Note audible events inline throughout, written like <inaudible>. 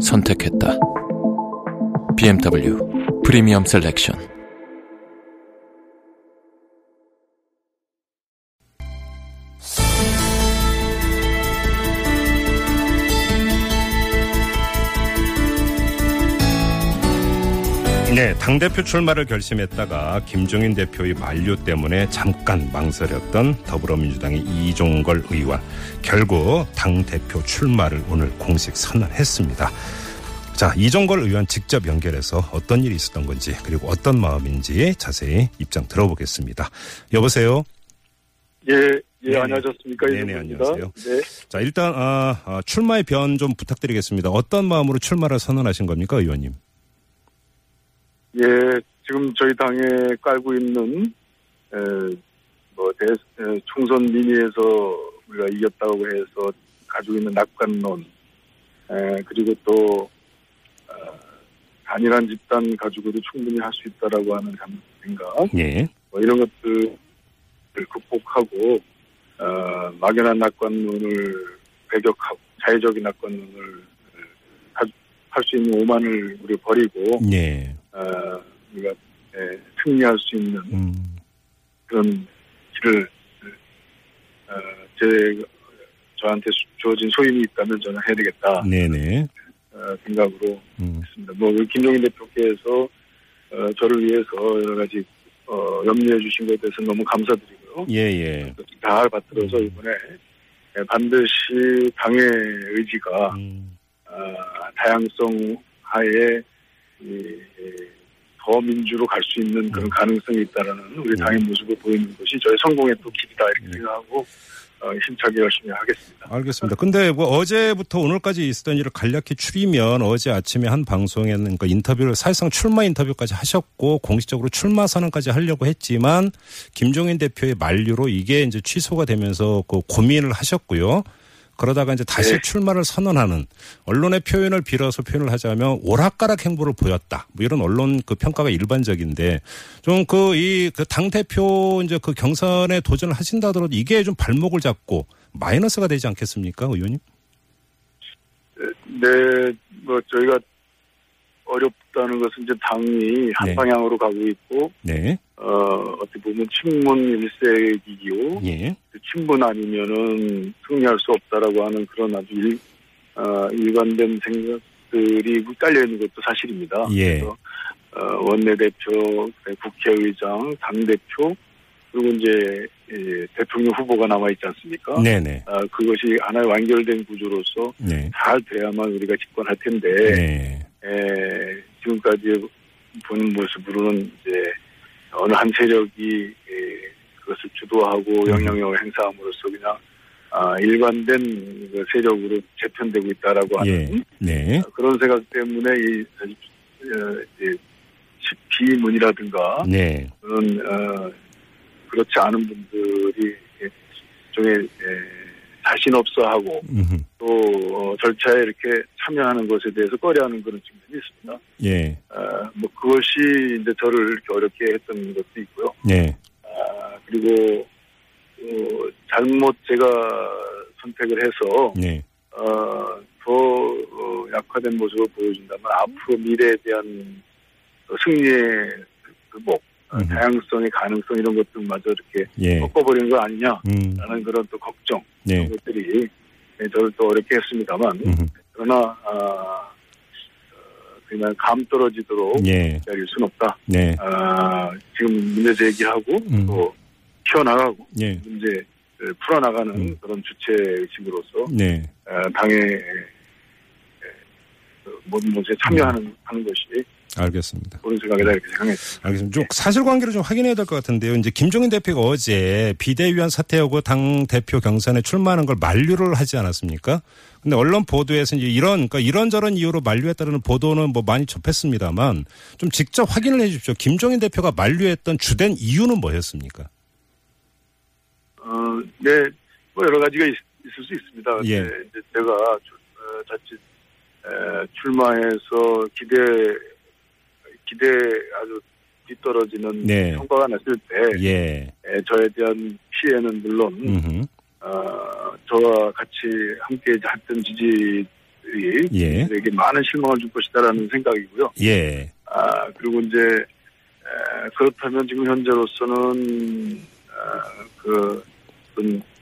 선택했다. BMW 프리미엄 셀렉션. 당대표 출마를 결심했다가 김종인 대표의 만류 때문에 잠깐 망설였던 더불어민주당의 이종걸 의원. 결국 당대표 출마를 오늘 공식 선언했습니다. 자, 이종걸 의원 직접 연결해서 어떤 일이 있었던 건지 그리고 어떤 마음인지 자세히 입장 들어보겠습니다. 여보세요? 예, 예, 네네. 안녕하셨습니까? 네네. 안녕하세요. 네. 자, 일단 아, 아, 출마의 변 좀 부탁드리겠습니다. 어떤 마음으로 출마를 선언하신 겁니까, 의원님? 예, 지금 저희 당에 깔고 있는, 에, 뭐, 대, 에, 총선 민의에서 우리가 이겼다고 해서 가지고 있는 낙관론, 에, 그리고 또, 어, 단일한 집단 가지고도 충분히 할 수 있다라고 하는 생각, 예. 뭐 이런 것들을 극복하고, 어, 막연한 낙관론을 배격하고, 자의적인 낙관론을 할 수 있는 오만을 우리 버리고, 예. 어, 우리가 예, 승리할 수 있는 음. 그런 길을 어, 제 저한테 수- 주어진 소임이 있다면 저는 해야 되겠다 네네. 어, 생각으로 음. 했습니다. 뭐 김종인 대표께서 어, 저를 위해서 여러 가지 어, 염려해 주신 것에 대해서 너무 감사드리고요. 예, 예. 잘 받들어서 이번에 예, 반드시 당의 의지가 음. 어, 다양성 하에 더 민주로 갈 수 있는 그런 가능성이 있다라는 우리 당의 모습을 보이는 것이 저의 성공의 또 길이다 이렇게 생각하고 어, 힘차게 열심히 하겠습니다. 알겠습니다. 근데 뭐 어제부터 오늘까지 있었던 일을 간략히 추리면 어제 아침에 한 방송에는 그 인터뷰를 사실상 출마 인터뷰까지 하셨고 공식적으로 출마 선언까지 하려고 했지만 김종인 대표의 만류로 이게 이제 취소가 되면서 그 고민을 하셨고요. 그러다가 이제 다시 네. 출마를 선언하는 언론의 표현을 빌어서 표현을 하자면 오락가락 행보를 보였다. 뭐 이런 언론 그 평가가 일반적인데 좀 그 이 그 당 대표 이제 그 경선에 도전을 하신다 하더라도 이게 좀 발목을 잡고 마이너스가 되지 않겠습니까, 의원님? 네, 뭐 저희가 어렵다는 것은 이제 당이 한 네. 방향으로 가고 있고 네. 어, 어떻게 보면 친문 일색이기요. 예. 친문 아니면은 승리할 수 없다라고 하는 그런 아주 일, 어, 일관된 생각들이 깔려 있는 것도 사실입니다. 예. 그래서 어, 원내대표, 국회의장, 당대표, 그리고 이제 예, 대통령 후보가 남아 있지 않습니까? 네네. 아, 그것이 하나의 완결된 구조로서 네. 잘 돼야만 우리가 집권할 텐데 네. 에, 지금까지 보는 모습으로는 이제 어느 한 세력이 에, 주도하고 음. 영향력을 행사함으로써 그냥 아, 일관된 그 세력으로 재편되고 있다라고 예. 하는 네. 아, 그런 생각 때문에 이 어, 이제 비문이라든가 네. 그런 어, 그렇지 않은 분들이 일종의 에, 자신 없어하고 음흠. 또 어, 절차에 이렇게 참여하는 것에 대해서 꺼려하는 그런 측면이 있습니다. 예. 어, 뭐 그것이 이제 저를 이렇게 어렵게 했던 것도 있고요. 네. 아, 그리고 어, 잘못 제가 선택을 해서 네. 어, 더 어, 약화된 모습을 보여준다면 앞으로 미래에 대한 어, 승리의 그 목, 어, 음흠. 다양성의 가능성 이런 것들마저 이렇게 예. 꺾어버리는 거 아니냐라는 음. 그런 또 걱정 네. 이런 것들이 네, 저를 또 어렵게 했습니다만 음흠. 그러나 아, 어, 그냥 감 떨어지도록 예. 기다릴 수는 없다. 네. 아, 지금 문제 제기하고 음. 또 키워나가고 예. 문제를 풀어나가는 음. 그런 주체 의식으로서 네. 어, 당의 에, 그 모든 것에 참여하는 하는 것이 알겠습니다. 그런 생각이다 이렇게 생각했습니다. 알겠습니다. 좀 사실관계를 좀 확인해야 될 것 같은데요. 이제 김종인 대표가 어제 비대위원 사퇴하고 당 대표 경선에 출마하는 걸 만류를 하지 않았습니까? 근데 언론 보도에서 이제 이런 그러니까 이런저런 이유로 만류했다는 보도는 뭐 많이 접했습니다만 좀 직접 확인을 해 주십시오. 김종인 대표가 만류했던 주된 이유는 뭐였습니까? 어, 네, 뭐 여러 가지가 있, 을수 있습니다. 예. 이제 제가 주- 어, 자칫 에, 출마해서 기대 기대 아주 뒤떨어지는 네. 성과가 났을 때 예. 에, 저에 대한 피해는 물론 음흠. 어, 저와 같이 함께 했던 지지들이 예. 에게 많은 실망을 줄 것이다라는 생각이고요. 예. 아 그리고 이제 에, 그렇다면 지금 현재로서는 어,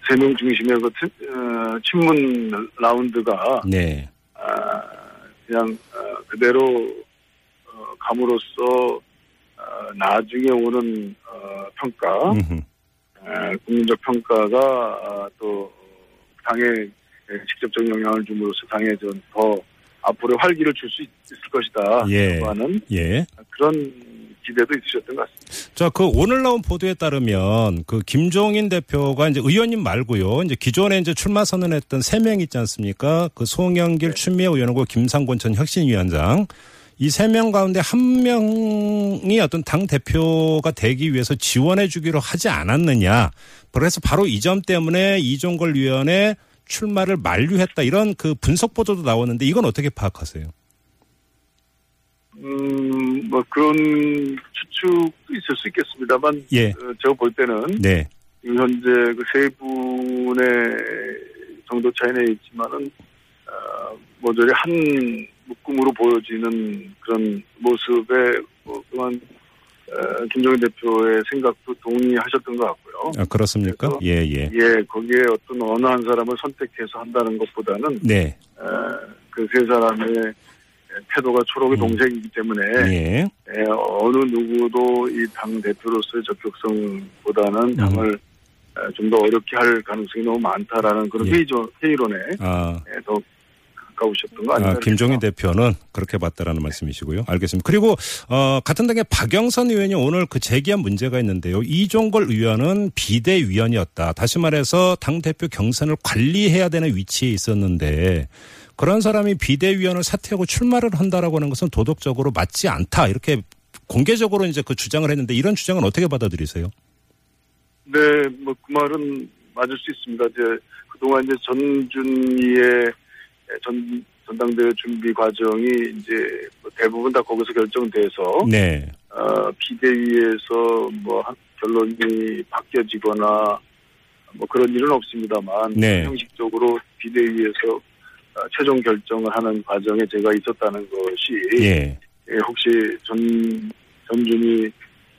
그세명 중심의 그 친- 어, 친문 라운드가 네. 아, 그냥 어, 그대로 어, 감으로써 어, 나중에 오는 어, 평가, 국민적 평가가 아, 또 당에 직접적인 영향을 줌으로써 당에 좀더 앞으로 활기를 줄 수 있을 것이다 예. 하는 예. 그런 기대도 있으셨던 것 같습니다. 자, 그 오늘 나온 보도에 따르면 그 김종인 대표가 이제 의원님 말고요. 이제 기존에 이제 출마 선언했던 세 명 있지 않습니까? 그 송영길 추미애 의원하고 김상곤 전 혁신위원장. 이 세 명 가운데 한 명이 어떤 당 대표가 되기 위해서 지원해 주기로 하지 않았느냐. 그래서 바로 이 점 때문에 이종걸 위원의 출마를 만류했다. 이런 그 분석 보도도 나오는데 이건 어떻게 파악하세요? 음, 뭐 그런 추측도 있을 수 있겠습니다만 예. 어, 제가 볼 때는 네. 지금 현재 그 세 분의 정도 차이는 있지만은 어, 모조리 한 묶음으로 보여지는 그런 모습에 뭐 그만 어, 김정인 대표의 생각도 동의하셨던 것 같고요. 아, 그렇습니까? 예, 예. 예, 거기에 어떤 어느 한 사람을 선택해서 한다는 것보다는 네. 그 세 사람의 태도가 초록의 음. 동생이기 때문에 예. 예, 어느 누구도 이 당 대표로서의 적격성보다는 당을 좀더 어렵게 할 가능성이 너무 많다라는 그런 예. 회의조, 회의론에 아, 예, 더 가까우셨던 거 아닌가. 아, 김종인 대표는 그렇게 봤다라는 말씀이시고요. 알겠습니다. 그리고 어, 같은 당의 박영선 의원이 오늘 그 제기한 문제가 있는데요. 이종걸 의원은 비대위원이었다. 다시 말해서 당 대표 경선을 관리해야 되는 위치에 있었는데 그런 사람이 비대위원을 사퇴하고 출마를 한다라고 하는 것은 도덕적으로 맞지 않다. 이렇게 공개적으로 이제 그 주장을 했는데 이런 주장은 어떻게 받아들이세요? 네, 뭐 그 말은 맞을 수 있습니다. 이제 그동안 이제 전준희의 전 전당대회 준비 과정이 이제 뭐 대부분 다 거기서 결정돼서 네. 어, 비대위에서 뭐 한- 결론이 바뀌어지거나 뭐 그런 일은 없습니다만 네. 형식적으로 비대위에서 어, 최종 결정을 하는 과정에 제가 있었다는 것이 예. 예, 혹시 전 전준이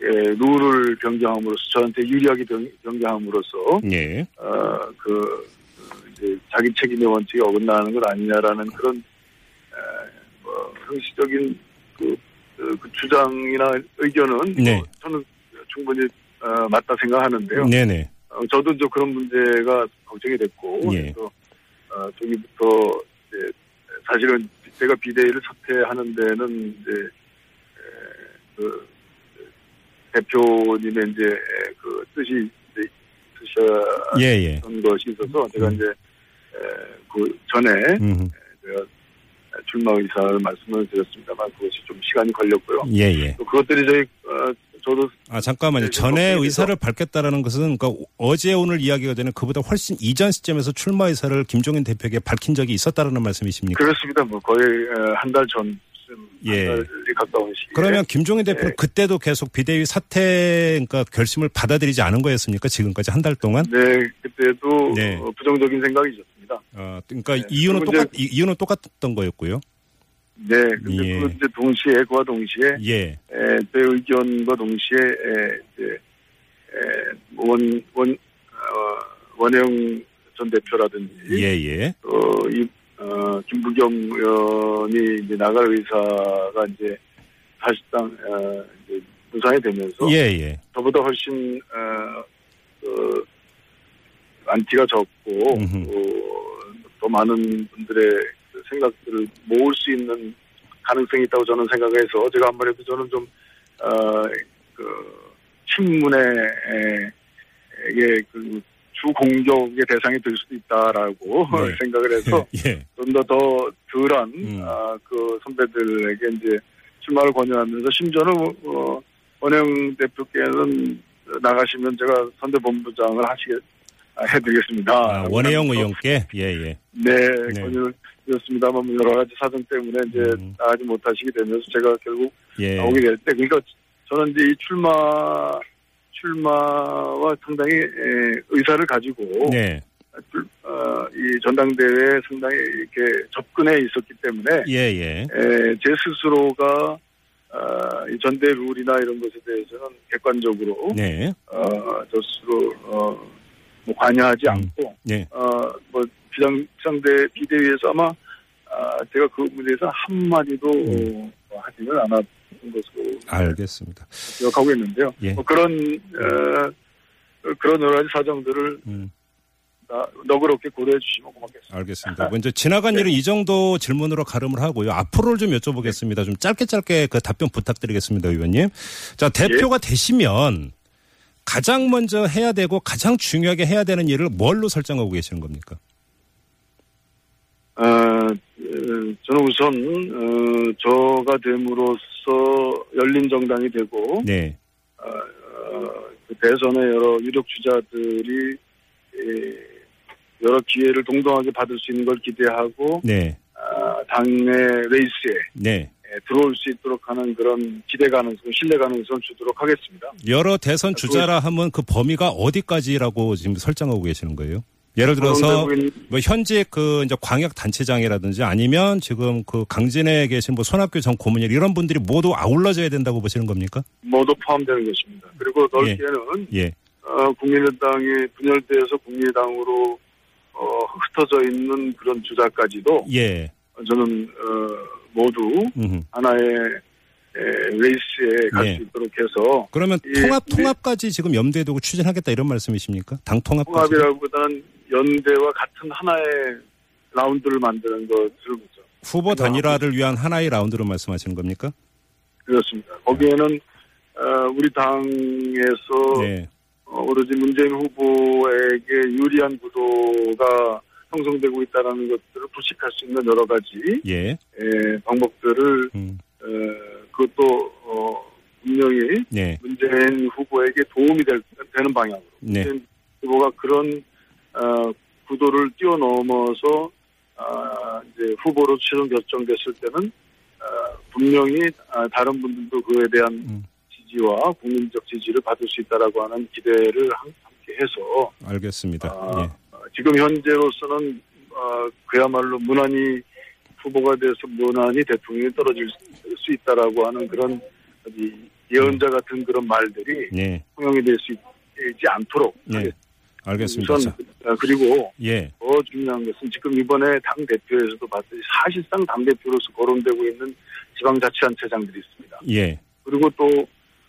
예, 룰을 변경함으로써 저한테 유리하게 변, 변경함으로써 예. 어그 이제 자기 책임의 원칙에 어긋나는 것 아니냐라는 그런 에, 뭐 형식적인 그, 그, 그 주장이나 의견은 네. 뭐 저는 충분히 어, 맞다 생각하는데요. 네네. 어, 저도 이제 그런 문제가 걱정이 됐고 예. 그래서 어, 저기부터 이제 사실은 제가 비대위를 사퇴하는 데는 이제 에, 그 대표님의 이제 에, 그 뜻이 이제 뜻이었던 예, 예. 것이 있어서 제가 음. 이제 에, 그 전에 음. 제가 출마 의사를 말씀을 드렸습니다만 그것이 좀 시간이 걸렸고요. 예, 예. 또 그것들이 저희 어, 저도 아 잠깐만요. 네, 전에 의사를 밝혔다라는 것은 그러니까 어제 오늘 이야기가 되는 그보다 훨씬 이전 시점에서 출마 의사를 김종인 대표에게 밝힌 적이 있었다라는 말씀이십니까? 그렇습니다. 뭐 거의 한 달 전쯤 예. 한 가까운 시기에 그러면 김종인 대표는 네. 그때도 계속 비대위 사퇴 그러니까 결심을 받아들이지 않은 거였습니까? 지금까지 한 달 동안? 네 그때도 네. 어, 부정적인 생각이 있었습니다. 어, 그러니까 네. 이유는 똑같 이- 이유는 똑같던 거였고요. 네, 근데 예. 그 이제 동시에 그와 동시에 예. 에, 제 의견과 동시에 에, 이제 원원 어, 원영 전 대표라든지 예, 예. 또 이, 어, 김부겸 의원이 이제 나갈 의사가 이제 사실상 어, 이제 무상이 되면서 예, 예. 저보다 훨씬 어, 그 안티가 적고. 또, 더 많은 분들의 그 생각들을 모을 수 있는 가능성이 있다고 저는 생각해서 제가 아무래도 저는 좀 어, 그 친문의 에, 이게 그 주공격의 대상이 될 수도 있다라고 <laughs> 네. 생각을 해서 <laughs> 예. 좀더 더 덜한 음. 아, 그 선배들에게 이제 출마를 권유하면서 심지어는 어, 원영 대표께는 나가시면 제가 선대본부장을 하시게 아, 해드리겠습니다. 아, 원혜영 의원께 예 예. 네, 네. 권유를 드렸습니다만 뭐 여러 가지 사정 때문에 이제 음. 나가지 못하시게 되면서 제가 결국 예. 나오게 될 때, 그러니까 저는 이제 이 출마 출마와 상당히 에, 의사를 가지고 네. 출- 어, 이 전당대회에 상당히 이렇게 접근해 있었기 때문에 예 예. 에, 제 스스로가 어, 이 전대 룰이나 이런 것에 대해서는 객관적으로 네. 어, 저 스스로 어, 뭐 관여하지 음. 않고 네. 어, 뭐 비상 비상대 비대위에서 아마 아, 제가 그 문제에서 한 마디도 음. 어, 하지는 않았던 것으로 알겠습니다. 기억하고 있는데요. 예. 뭐 그런 어, 그런 여러 가지 사정들을 음. 아, 너그럽게 고려해 주시면 고맙겠습니다. 알겠습니다. 먼저 지나간 일은 이 정도 질문으로 가름을 하고요. 앞으로를 좀 여쭤보겠습니다. 좀 짧게 짧게 그 답변 부탁드리겠습니다, 의원님. 자, 대표가 되시면 가장 먼저 해야 되고 가장 중요하게 해야 되는 일을 뭘로 설정하고 계시는 겁니까? 어, 어, 저는 우선 어, 저가 됨으로써 열린 정당이 되고 네. 어, 어, 그 대선의 여러 유력 주자들이 에, 여러 기회를 동등하게 받을 수 있는 걸 기대하고 네. 아, 당내 레이스에 네. 에, 들어올 수 있도록 하는 그런 기대 가능성, 신뢰 가능성을 주도록 하겠습니다. 여러 대선 주자라 하면 그 범위가 어디까지라고 지금 설정하고 계시는 거예요? 예를 들어서 있는 뭐 현재 그 이제 광역 단체장이라든지 아니면 지금 그 강진에 계신 뭐 손학규 전 고문일 이런 분들이 모두 아울러져야 된다고 보시는 겁니까? 모두 포함되는 것입니다. 그리고 넓게는 예. 어, 국민의당이 분열돼서 국민의당으로 어, 흩어져 있는 그런 주자까지도 예. 저는 어, 모두 음흠. 하나의 에, 레이스에 갈수 네. 있도록 해서 그러면 예, 통합 네. 통합까지 지금 염두에 두고 추진하겠다 이런 말씀이십니까? 당 통합까지. 통합이라기보다는 연대와 같은 하나의 라운드를 만드는 것을 보죠. 후보 단일화를 위한 하나의 라운드로 말씀하시는 겁니까? 그렇습니다. 거기에는 어, 우리 당에서 네. 어, 오로지 문재인 후보에게 유리한 구도가 형성되고 있다는 것들을 불식할 수 있는 여러 가지 예. 에, 방법들을 음. 어, 그것도 어, 분명히 네. 문재인 후보에게 도움이 될, 되는 방향으로 네. 문재인 후보가 그런 어, 구도를 뛰어넘어서 아, 이제 후보로 최종 결정됐을 때는 어, 분명히 아, 다른 분들도 그에 대한 음. 지지와 국민적 지지를 받을 수 있다라고 하는 기대를 함- 함께 해서 알겠습니다. 아, 예. 어, 지금 현재로서는 어, 그야말로 무난히 후보가 돼서 무난히 대통령이 떨어질 수- 수 있다라고 하는 그런 예언자 같은 그런 말들이 네. 통용이 될 수 있지 않도록 네. 알겠습니다. 우선 자, 어, 그리고 예. 더 중요한 것은 지금 이번에 당 대표에서도 봤듯이 사실상 당 대표로서 거론되고 있는 지방자치단체장들이 있습니다. 예. 그리고 또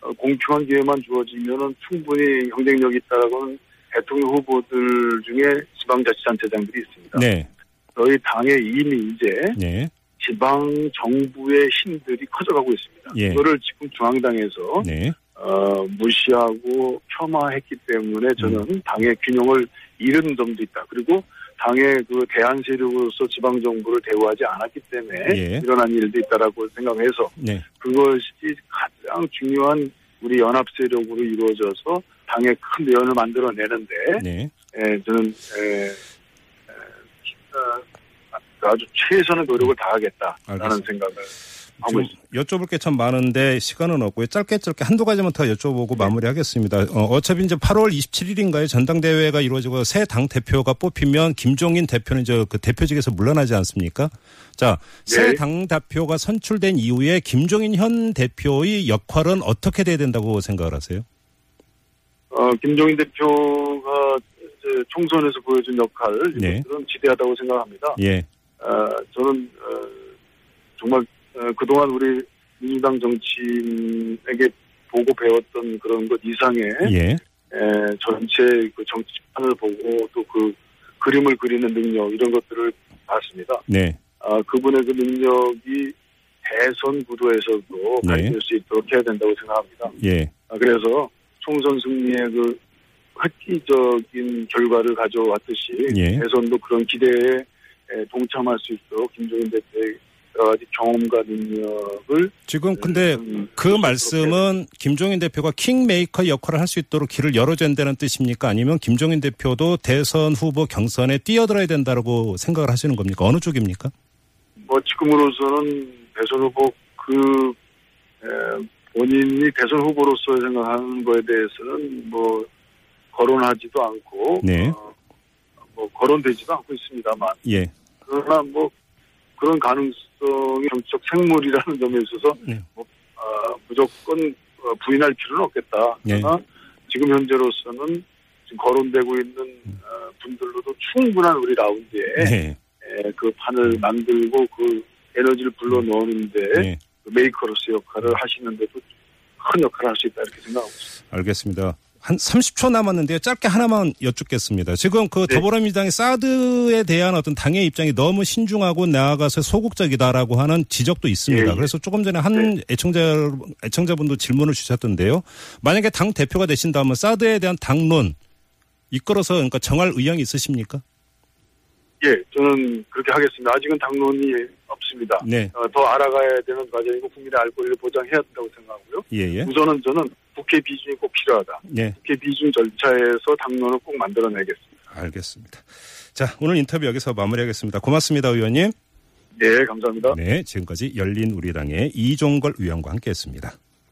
어, 공평한 기회만 주어지면은 충분히 경쟁력이 있다라고는 대통령 후보들 중에 지방자치단체장들이 있습니다. 네. 저희 당에 이미 이제 네. 지방 정부의 힘들이 커져가고 있습니다. 예. 이거를 지금 중앙당에서 네. 어, 무시하고 폄하했기 때문에 저는 음. 당의 균형을 잃은 점도 있다. 그리고 당의 그 대한 세력으로서 지방 정부를 대우하지 않았기 때문에 예. 일어난 일도 있다라고 생각해서 네. 그것이 가장 중요한 우리 연합 세력으로 이루어져서 당의 큰 대안을 만들어내는데 네. 에, 저는 에, 에, 어, 아주 최선의 노력을 다하겠다라는 알겠습니다. 생각을 하고 좀 있습니다. 여쭤볼 게 참 많은데 시간은 없고요. 짧게 짧게 한두 가지만 더 여쭤보고 마무리하겠습니다. 어, 차피 이제 8월 27일인가요? 전당대회가 이루어지고 새 당 대표가 뽑히면 김종인 대표는 이제 그 대표직에서 물러나지 않습니까? 자, 새 네. 당 대표가 선출된 이후에 김종인 현 대표의 역할은 어떻게 돼야 된다고 생각을 하세요? 어, 김종인 대표가 총선에서 보여준 역할 네. 이것들은 지대하다고 생각합니다. 예. 어, 저는 어, 정말 어, 그동안 우리 민주당 정치인에게 보고 배웠던 그런 것 이상의 예. 에, 전체 그 정치판을 보고 또 그 그림을 그리는 능력 이런 것들을 봤습니다. 네. 아, 그분의 그 능력이 대선 구도에서도 네. 발휘할 수 있도록 해야 된다고 생각합니다. 예. 아, 그래서 총선 승리의 그 획기적인 결과를 가져왔듯이 예. 대선도 그런 기대에 에, 동참할 수 있도록 김종인 대표의 여러 가지 경험과 능력을 지금 근데 음, 그 말씀은 김종인 대표가 킹메이커 역할을 할 수 있도록 길을 열어준다는 뜻입니까? 아니면 김종인 대표도 대선 후보 경선에 뛰어들어야 된다고 생각을 하시는 겁니까? 어느 쪽입니까? 뭐 지금으로서는 대선 후보 그 에, 본인이 대선 후보로서 생각하는 거에 대해서는 뭐 거론하지도 않고 네. 어, 뭐 거론되지도 않고 있습니다만 예. 그러나 뭐 그런 가능성이 정치적 생물이라는 점에 있어서 네. 뭐, 아, 무조건 어, 부인할 필요는 없겠다. 네. 그러나 지금 현재로서는 지금 거론되고 있는 어, 분들로도 충분한 우리 라운드에 네. 에, 그 판을 만들고 그 에너지를 불러 넣는데 네. 그 메이커로서 역할을 하시는데도 큰 역할을 할 수 있다 이렇게 생각하고 있습니다. 알겠습니다. 한 30초 남았는데요. 짧게 하나만 여쭙겠습니다. 지금 그 네. 더불어민주당이 사드에 대한 어떤 당의 입장이 너무 신중하고 나아가서 소극적이다라고 하는 지적도 있습니다. 예, 예. 그래서 조금 전에 한 네. 애청자 애청자분도 질문을 주셨던데요. 만약에 당 대표가 되신다면 사드에 대한 당론 이끌어서 그러니까 정할 의향이 있으십니까? 예, 저는 그렇게 하겠습니다. 아직은 당론이 없습니다. 네. 어, 더 알아가야 되는 과정이고 국민의 알 권리를 보장해야 된다고 생각하고요. 예, 예. 우선은 저는 국회 비준이 꼭 필요하다. 네. 국회 비준 절차에서 당론을 꼭 만들어내겠습니다. 알겠습니다. 자, 오늘 인터뷰 여기서 마무리하겠습니다. 고맙습니다, 의원님. 네, 감사합니다. 네, 지금까지 열린 우리당의 이종걸 의원과 함께했습니다.